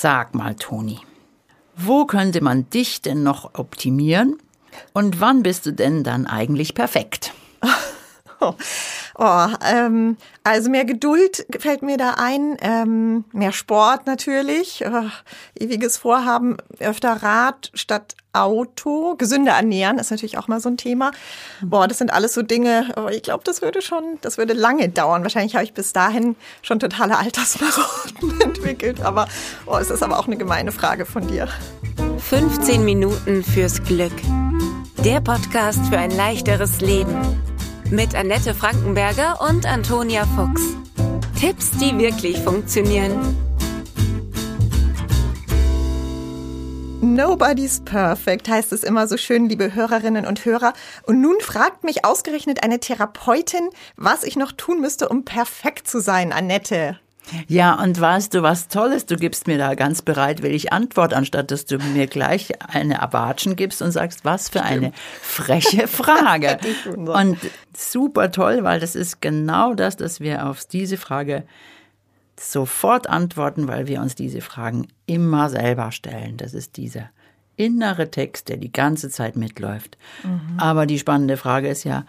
Sag mal, Toni, wo könnte man dich denn noch optimieren? Und wann bist du denn dann eigentlich perfekt? Oh, ähm, also mehr Geduld fällt mir da ein, ähm, mehr Sport natürlich, oh, ewiges Vorhaben, öfter Rad statt Auto, gesünder ernähren ist natürlich auch mal so ein Thema. Boah, das sind alles so Dinge, aber ich glaube, das würde schon, das würde lange dauern. Wahrscheinlich habe ich bis dahin schon totale Altersmarotten entwickelt, aber oh, es ist aber auch eine gemeine Frage von dir. 15 Minuten fürs Glück. Der Podcast für ein leichteres Leben mit Annette Frankenberger und Antonia Fuchs. Tipps, die wirklich funktionieren. Nobody's perfect heißt es immer so schön, liebe Hörerinnen und Hörer. Und nun fragt mich ausgerechnet eine Therapeutin, was ich noch tun müsste, um perfekt zu sein, Annette. Ja, und weißt du, was Tolles? Du gibst mir da ganz bereitwillig Antwort, anstatt dass du mir gleich eine Abatschen gibst und sagst, was für eine freche Frage. und super toll, weil das ist genau das, dass wir auf diese Frage sofort antworten, weil wir uns diese Fragen immer selber stellen. Das ist dieser innere Text, der die ganze Zeit mitläuft. Mhm. Aber die spannende Frage ist ja,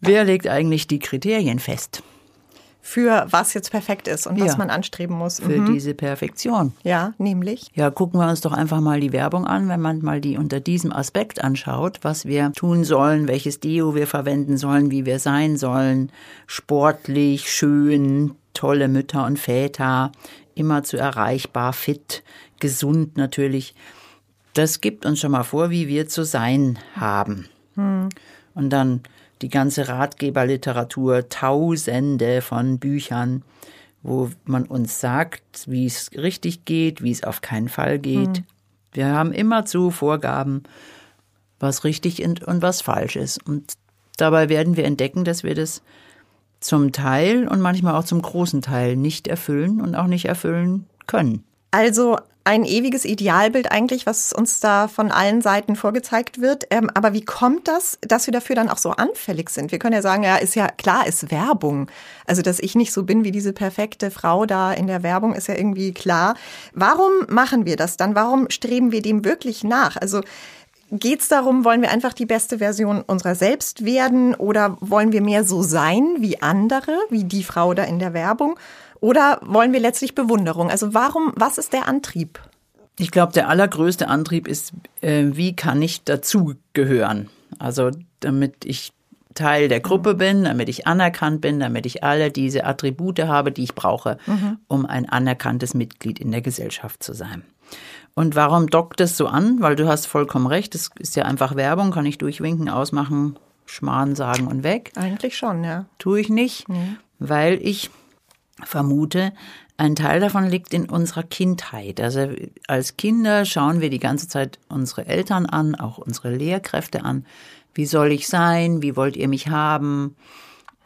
wer legt eigentlich die Kriterien fest? Für was jetzt perfekt ist und was ja, man anstreben muss. Für mhm. diese Perfektion. Ja, nämlich. Ja, gucken wir uns doch einfach mal die Werbung an, wenn man mal die unter diesem Aspekt anschaut, was wir tun sollen, welches Deo wir verwenden sollen, wie wir sein sollen, sportlich, schön, tolle Mütter und Väter, immer zu erreichbar, fit, gesund natürlich. Das gibt uns schon mal vor, wie wir zu sein haben. Hm. Und dann die ganze Ratgeberliteratur, Tausende von Büchern, wo man uns sagt, wie es richtig geht, wie es auf keinen Fall geht. Mhm. Wir haben immerzu Vorgaben, was richtig und was falsch ist. Und dabei werden wir entdecken, dass wir das zum Teil und manchmal auch zum großen Teil nicht erfüllen und auch nicht erfüllen können. Also ein ewiges Idealbild eigentlich, was uns da von allen Seiten vorgezeigt wird. Ähm, aber wie kommt das, dass wir dafür dann auch so anfällig sind? Wir können ja sagen, ja, ist ja klar, ist Werbung. Also, dass ich nicht so bin wie diese perfekte Frau da in der Werbung, ist ja irgendwie klar. Warum machen wir das dann? Warum streben wir dem wirklich nach? Also, Geht es darum, wollen wir einfach die beste Version unserer selbst werden oder wollen wir mehr so sein wie andere, wie die Frau da in der Werbung? Oder wollen wir letztlich Bewunderung? Also warum, was ist der Antrieb? Ich glaube, der allergrößte Antrieb ist, äh, wie kann ich dazugehören? Also damit ich Teil der Gruppe mhm. bin, damit ich anerkannt bin, damit ich alle diese Attribute habe, die ich brauche, mhm. um ein anerkanntes Mitglied in der Gesellschaft zu sein. Und warum dockt es so an? Weil du hast vollkommen recht, das ist ja einfach Werbung, kann ich durchwinken, ausmachen, Schmarrn sagen und weg. Eigentlich schon, ja. Tue ich nicht, mhm. weil ich vermute, ein Teil davon liegt in unserer Kindheit. Also als Kinder schauen wir die ganze Zeit unsere Eltern an, auch unsere Lehrkräfte an. Wie soll ich sein? Wie wollt ihr mich haben?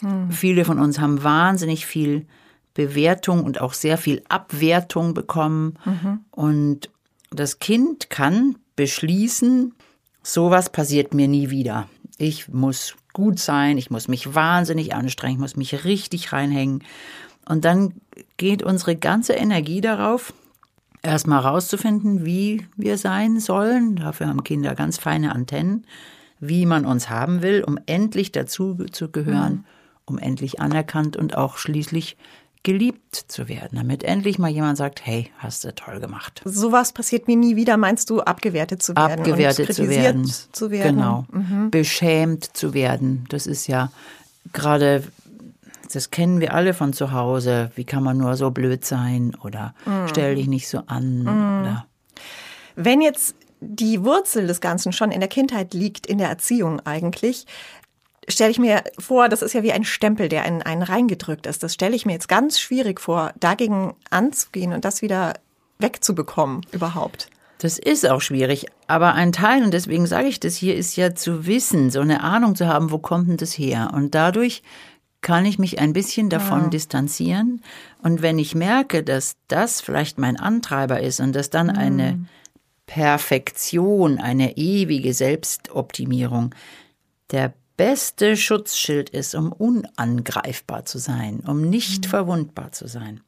Hm. Viele von uns haben wahnsinnig viel Bewertung und auch sehr viel Abwertung bekommen. Mhm. Und das Kind kann beschließen, sowas passiert mir nie wieder. Ich muss gut sein, ich muss mich wahnsinnig anstrengen, ich muss mich richtig reinhängen. Und dann geht unsere ganze Energie darauf, erstmal rauszufinden, wie wir sein sollen. Dafür haben Kinder ganz feine Antennen, wie man uns haben will, um endlich dazu zu gehören, mhm. um endlich anerkannt und auch schließlich geliebt zu werden, damit endlich mal jemand sagt, hey, hast du toll gemacht. Sowas passiert mir nie wieder, meinst du, abgewertet zu werden? Abgewertet zu werden. zu werden. Genau. Mhm. Beschämt zu werden. Das ist ja gerade das kennen wir alle von zu Hause. Wie kann man nur so blöd sein oder mm. stell dich nicht so an mm. oder. Wenn jetzt die Wurzel des Ganzen schon in der Kindheit liegt, in der Erziehung eigentlich, stelle ich mir vor, das ist ja wie ein Stempel, der in einen reingedrückt ist. Das stelle ich mir jetzt ganz schwierig vor, dagegen anzugehen und das wieder wegzubekommen überhaupt. Das ist auch schwierig, aber ein Teil, und deswegen sage ich das hier, ist ja zu wissen, so eine Ahnung zu haben, wo kommt denn das her? Und dadurch kann ich mich ein bisschen davon ja. distanzieren. Und wenn ich merke, dass das vielleicht mein Antreiber ist und dass dann mhm. eine Perfektion, eine ewige Selbstoptimierung der beste Schutzschild ist, um unangreifbar zu sein, um nicht mhm. verwundbar zu sein.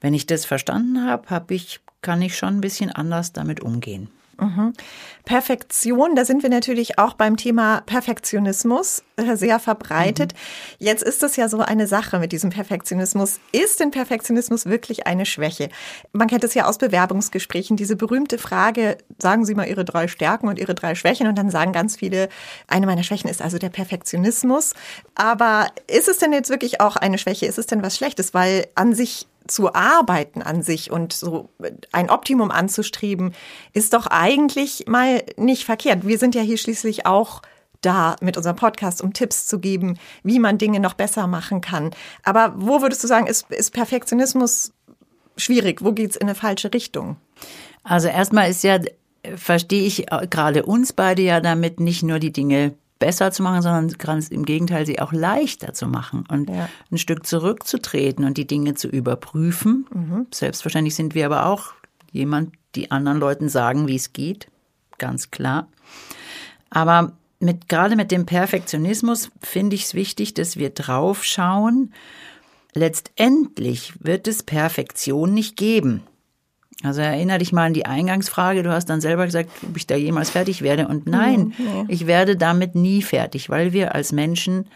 Wenn ich das verstanden habe, habe ich kann ich schon ein bisschen anders damit umgehen. Mhm. Perfektion, da sind wir natürlich auch beim Thema Perfektionismus äh, sehr verbreitet. Mhm. Jetzt ist es ja so eine Sache mit diesem Perfektionismus. Ist denn Perfektionismus wirklich eine Schwäche? Man kennt es ja aus Bewerbungsgesprächen, diese berühmte Frage, sagen Sie mal Ihre drei Stärken und Ihre drei Schwächen und dann sagen ganz viele, eine meiner Schwächen ist also der Perfektionismus. Aber ist es denn jetzt wirklich auch eine Schwäche? Ist es denn was Schlechtes? Weil an sich zu arbeiten an sich und so ein Optimum anzustreben, ist doch eigentlich mal nicht verkehrt. Wir sind ja hier schließlich auch da mit unserem Podcast, um Tipps zu geben, wie man Dinge noch besser machen kann. Aber wo würdest du sagen, ist, ist Perfektionismus schwierig? Wo geht's in eine falsche Richtung? Also erstmal ist ja, verstehe ich gerade uns beide ja damit nicht nur die Dinge besser zu machen, sondern ganz im Gegenteil, sie auch leichter zu machen und ja. ein Stück zurückzutreten und die Dinge zu überprüfen. Mhm. Selbstverständlich sind wir aber auch jemand, die anderen Leuten sagen, wie es geht. Ganz klar. Aber mit, gerade mit dem Perfektionismus finde ich es wichtig, dass wir drauf schauen. Letztendlich wird es Perfektion nicht geben. Also erinnere dich mal an die Eingangsfrage. Du hast dann selber gesagt, ob ich da jemals fertig werde. Und nein, mhm, ich werde damit nie fertig, weil wir als Menschen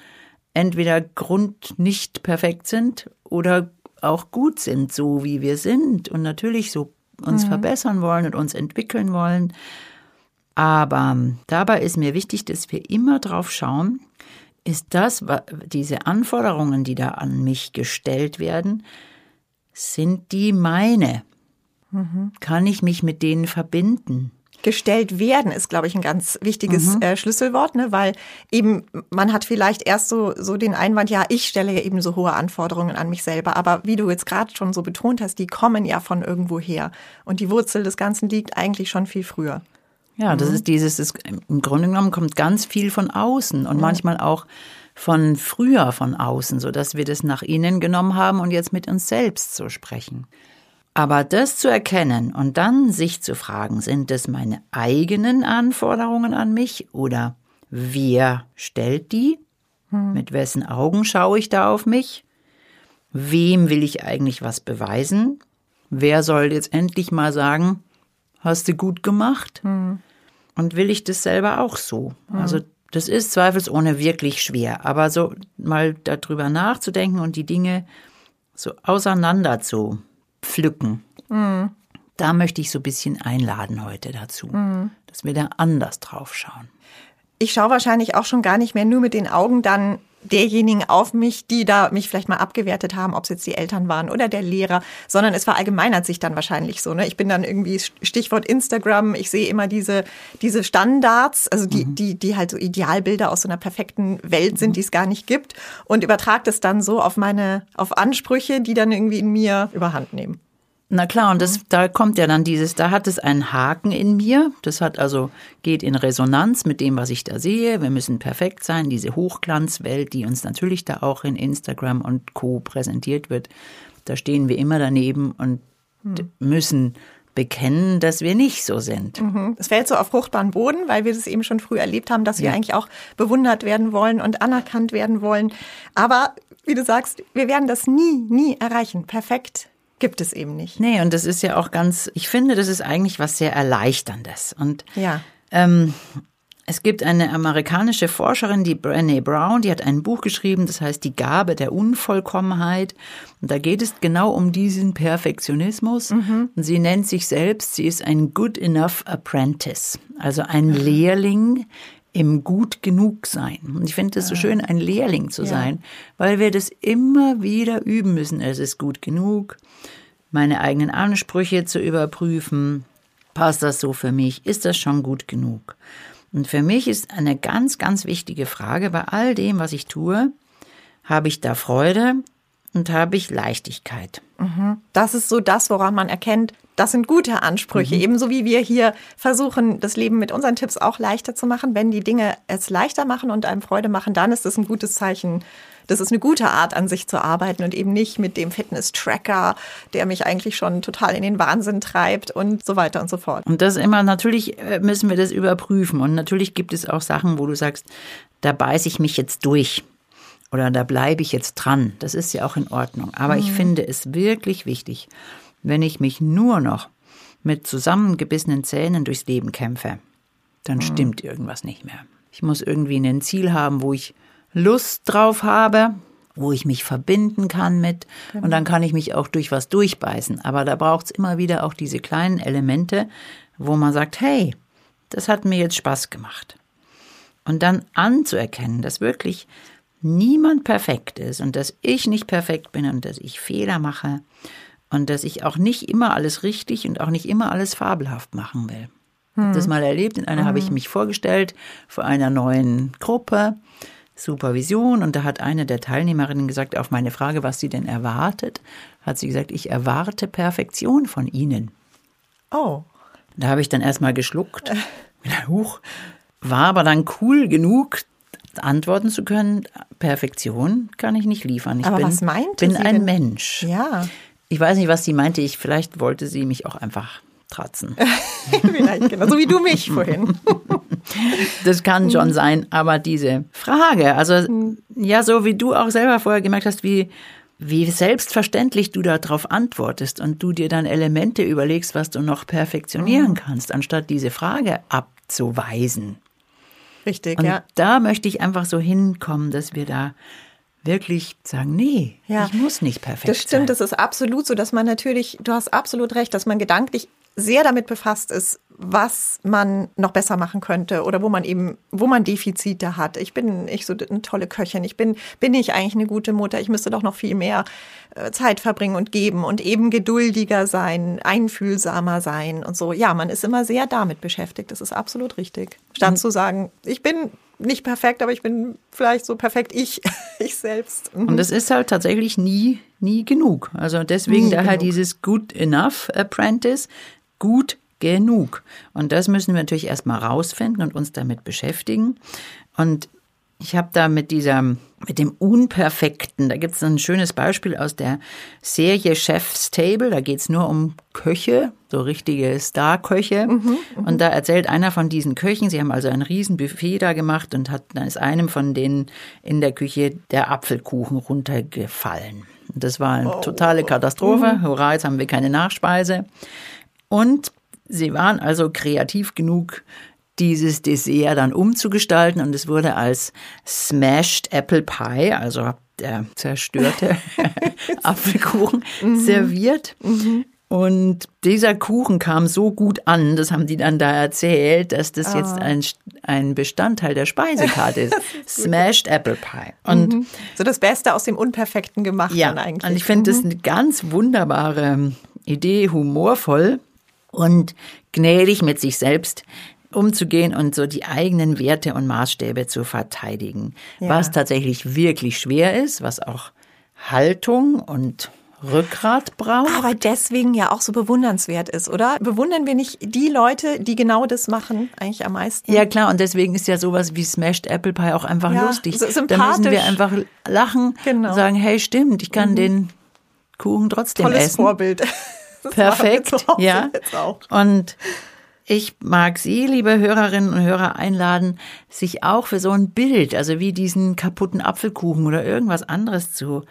entweder Grund nicht perfekt sind oder auch gut sind, so wie wir sind und natürlich so uns mhm. verbessern wollen und uns entwickeln wollen. Aber dabei ist mir wichtig, dass wir immer drauf schauen, ist das, diese Anforderungen, die da an mich gestellt werden, sind die meine? Mhm. Kann ich mich mit denen verbinden? gestellt werden ist, glaube ich, ein ganz wichtiges mhm. äh, Schlüsselwort, ne? weil eben man hat vielleicht erst so, so den Einwand, ja, ich stelle ja eben so hohe Anforderungen an mich selber, aber wie du jetzt gerade schon so betont hast, die kommen ja von irgendwo her und die Wurzel des Ganzen liegt eigentlich schon viel früher. Ja, das mhm. ist dieses, ist, im Grunde genommen kommt ganz viel von außen und mhm. manchmal auch von früher von außen, so dass wir das nach innen genommen haben und jetzt mit uns selbst so sprechen. Aber das zu erkennen und dann sich zu fragen, sind es meine eigenen Anforderungen an mich oder wer stellt die? Hm. Mit wessen Augen schaue ich da auf mich? Wem will ich eigentlich was beweisen? Wer soll jetzt endlich mal sagen, hast du gut gemacht? Hm. Und will ich das selber auch so? Hm. Also das ist zweifelsohne wirklich schwer, aber so mal darüber nachzudenken und die Dinge so auseinander zu pflücken. Mhm. Da möchte ich so ein bisschen einladen heute dazu, mhm. dass wir da anders drauf schauen. Ich schaue wahrscheinlich auch schon gar nicht mehr nur mit den Augen dann derjenigen auf mich, die da mich vielleicht mal abgewertet haben, ob es jetzt die Eltern waren oder der Lehrer, sondern es verallgemeinert sich dann wahrscheinlich so. Ne? Ich bin dann irgendwie Stichwort Instagram, ich sehe immer diese, diese Standards, also die, mhm. die, die halt so Idealbilder aus so einer perfekten Welt sind, mhm. die es gar nicht gibt und übertrage das dann so auf meine, auf Ansprüche, die dann irgendwie in mir überhand nehmen. Na klar, und das, da kommt ja dann dieses, da hat es einen Haken in mir. Das hat also, geht in Resonanz mit dem, was ich da sehe. Wir müssen perfekt sein. Diese Hochglanzwelt, die uns natürlich da auch in Instagram und Co. präsentiert wird. Da stehen wir immer daneben und hm. müssen bekennen, dass wir nicht so sind. Mhm. Es fällt so auf fruchtbaren Boden, weil wir das eben schon früh erlebt haben, dass wir eigentlich auch bewundert werden wollen und anerkannt werden wollen. Aber wie du sagst, wir werden das nie, nie erreichen. Perfekt gibt es eben nicht. Nee, und das ist ja auch ganz, ich finde, das ist eigentlich was sehr Erleichterndes. Und ja. ähm, es gibt eine amerikanische Forscherin, die Brené Brown, die hat ein Buch geschrieben, das heißt Die Gabe der Unvollkommenheit. Und da geht es genau um diesen Perfektionismus. Mhm. Und sie nennt sich selbst, sie ist ein Good Enough Apprentice, also ein Lehrling im Gut genug sein. Und ich finde es so schön, ein Lehrling zu sein, weil wir das immer wieder üben müssen. Es ist gut genug, meine eigenen Ansprüche zu überprüfen. Passt das so für mich? Ist das schon gut genug? Und für mich ist eine ganz, ganz wichtige Frage bei all dem, was ich tue, habe ich da Freude und habe ich Leichtigkeit. Mhm. Das ist so das, woran man erkennt, das sind gute Ansprüche. Mhm. Ebenso wie wir hier versuchen, das Leben mit unseren Tipps auch leichter zu machen. Wenn die Dinge es leichter machen und einem Freude machen, dann ist das ein gutes Zeichen. Das ist eine gute Art, an sich zu arbeiten und eben nicht mit dem Fitness-Tracker, der mich eigentlich schon total in den Wahnsinn treibt und so weiter und so fort. Und das immer, natürlich äh, müssen wir das überprüfen. Und natürlich gibt es auch Sachen, wo du sagst, da beiße ich mich jetzt durch oder da bleibe ich jetzt dran. Das ist ja auch in Ordnung. Aber mhm. ich finde es wirklich wichtig, wenn ich mich nur noch mit zusammengebissenen Zähnen durchs Leben kämpfe, dann stimmt irgendwas nicht mehr. Ich muss irgendwie ein Ziel haben, wo ich Lust drauf habe, wo ich mich verbinden kann mit und dann kann ich mich auch durch was durchbeißen. Aber da braucht's immer wieder auch diese kleinen Elemente, wo man sagt, hey, das hat mir jetzt Spaß gemacht. Und dann anzuerkennen, dass wirklich niemand perfekt ist und dass ich nicht perfekt bin und dass ich Fehler mache und dass ich auch nicht immer alles richtig und auch nicht immer alles fabelhaft machen will. Ich habe das mal erlebt. In einer habe ich mich vorgestellt vor einer neuen Gruppe, Supervision, und da hat eine der Teilnehmerinnen gesagt, auf meine Frage, was sie denn erwartet, hat sie gesagt, ich erwarte Perfektion von Ihnen. Oh. Da habe ich dann erstmal geschluckt. Wieder Huch. War aber dann cool genug, antworten zu können, Perfektion kann ich nicht liefern. Ich Aber bin, was meinte bin ein? Mensch. Ja. Ich weiß nicht, was sie meinte. Ich, vielleicht wollte sie mich auch einfach tratzen. Vielleicht, genau. So wie du mich vorhin. Das kann schon sein, aber diese Frage, also ja, so wie du auch selber vorher gemerkt hast, wie, wie selbstverständlich du darauf antwortest und du dir dann Elemente überlegst, was du noch perfektionieren kannst, anstatt diese Frage abzuweisen. Richtig, Und ja. da möchte ich einfach so hinkommen, dass wir da wirklich sagen, nee, Ja. ich muss nicht perfekt Das stimmt, sein. das ist absolut so, dass man natürlich, du hast absolut recht, dass man gedanklich sehr damit befasst ist, was man noch besser machen könnte oder wo man eben, wo man Defizite hat. Ich bin ich so eine tolle Köchin. Ich bin, bin ich eigentlich eine gute Mutter? Ich müsste doch noch viel mehr äh, Zeit verbringen und geben und eben geduldiger sein, einfühlsamer sein und so. Ja, man ist immer sehr damit beschäftigt. Das ist absolut richtig. Statt zu sagen, ich bin nicht perfekt, aber ich bin vielleicht so perfekt ich, ich selbst. Mhm. Und es ist halt tatsächlich nie, nie genug. Also deswegen Nie daher genug. dieses Good Enough Apprentice, gut genug. Und das müssen wir natürlich erstmal rausfinden und uns damit beschäftigen. Und ich habe da mit dieser, mit dem Unperfekten, da gibt es ein schönes Beispiel aus der Serie Chef's Table, da geht es nur um Köche, so richtige Star-Köche. und da erzählt einer von diesen Köchen, sie haben also ein Riesenbuffet da gemacht und hat, dann ist einem von denen in der Küche der Apfelkuchen runtergefallen. Und das war eine totale Katastrophe. Hurra, jetzt haben wir keine Nachspeise. Und sie waren also kreativ genug, dieses Dessert dann umzugestalten und es wurde als Smashed Apple Pie, also der zerstörte Apfelkuchen, serviert. Und dieser Kuchen kam so gut an, das haben die dann da erzählt, dass das jetzt ein, ein Bestandteil der Speisekarte ist. Smashed Apple Pie. Und So das Beste aus dem Unperfekten gemacht ja, dann eigentlich. und ich finde das eine ganz wunderbare Idee, humorvoll und gnädig mit sich selbst umzugehen und so die eigenen Werte und Maßstäbe zu verteidigen. Ja. Was tatsächlich wirklich schwer ist, was auch Haltung und Rückgrat braucht. Aber deswegen ja auch so bewundernswert ist, oder? Bewundern wir nicht die Leute, die genau das machen, eigentlich am meisten? Ja klar, und deswegen ist ja sowas wie Smashed Apple Pie auch einfach Ja, lustig. so da müssen sympathisch. wir einfach lachen Genau. und sagen, hey, stimmt, ich kann den Kuchen trotzdem Tolles essen. Vorbild. Das Perfekt, ja. Jetzt auch. Und ich mag Sie, liebe Hörerinnen und Hörer, einladen, sich auch für so ein Bild, also wie diesen kaputten Apfelkuchen oder irgendwas anderes zu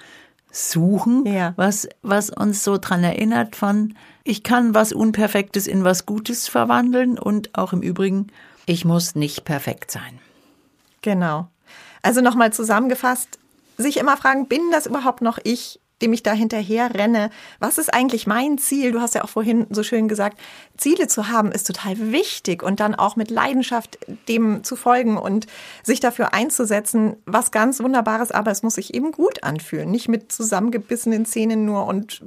suchen, Ja. was, was uns so dran erinnert von, ich kann was Unperfektes in was Gutes verwandeln und auch im Übrigen, ich muss nicht perfekt sein. Genau. Also nochmal zusammengefasst, sich immer fragen, bin das überhaupt noch ich, dem ich da hinterher renne? Was ist eigentlich mein Ziel? Du hast ja auch vorhin so schön gesagt, Ziele zu haben ist total wichtig und dann auch mit Leidenschaft dem zu folgen und sich dafür einzusetzen, was ganz Wunderbares, aber es muss sich eben gut anfühlen, nicht mit zusammengebissenen Zähnen nur und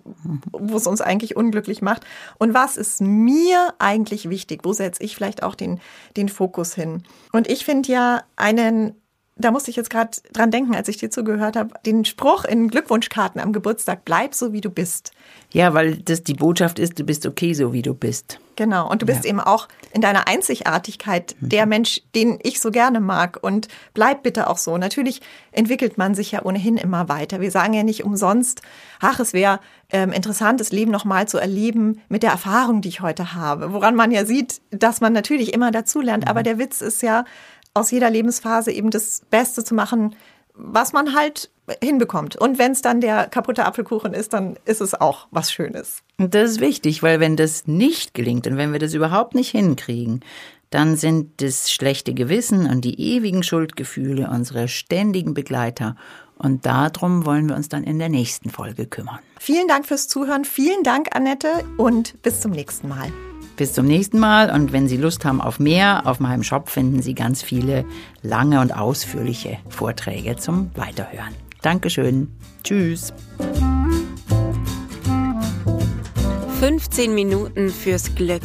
wo es uns eigentlich unglücklich macht. Und was ist mir eigentlich wichtig? Wo setze ich vielleicht auch den, den Fokus hin? Und ich finde ja einen da musste ich jetzt gerade dran denken, als ich dir zugehört habe, den Spruch in Glückwunschkarten am Geburtstag, bleib so wie du bist. Ja, weil das die Botschaft ist, du bist okay, so wie du bist. Genau. Und du bist eben auch in deiner Einzigartigkeit der Mensch, den ich so gerne mag. Und bleib bitte auch so. Natürlich entwickelt man sich ja ohnehin immer weiter. Wir sagen ja nicht umsonst, ach, es wäre ähm, interessant, das Leben nochmal zu erleben mit der Erfahrung, die ich heute habe. Woran man ja sieht, dass man natürlich immer dazulernt. Aber der Witz ist ja, aus jeder Lebensphase eben das Beste zu machen, was man halt hinbekommt. Und wenn es dann der kaputte Apfelkuchen ist, dann ist es auch was Schönes. Und das ist wichtig, weil wenn das nicht gelingt und wenn wir das überhaupt nicht hinkriegen, dann sind das schlechte Gewissen und die ewigen Schuldgefühle unsere ständigen Begleiter. Und darum wollen wir uns dann in der nächsten Folge kümmern. Vielen Dank fürs Zuhören. Vielen Dank, Annette. Und bis zum nächsten Mal. Bis zum nächsten Mal und wenn Sie Lust haben auf mehr, auf meinem Shop finden Sie ganz viele lange und ausführliche Vorträge zum Weiterhören. Dankeschön. Tschüss. 15 Minuten fürs Glück.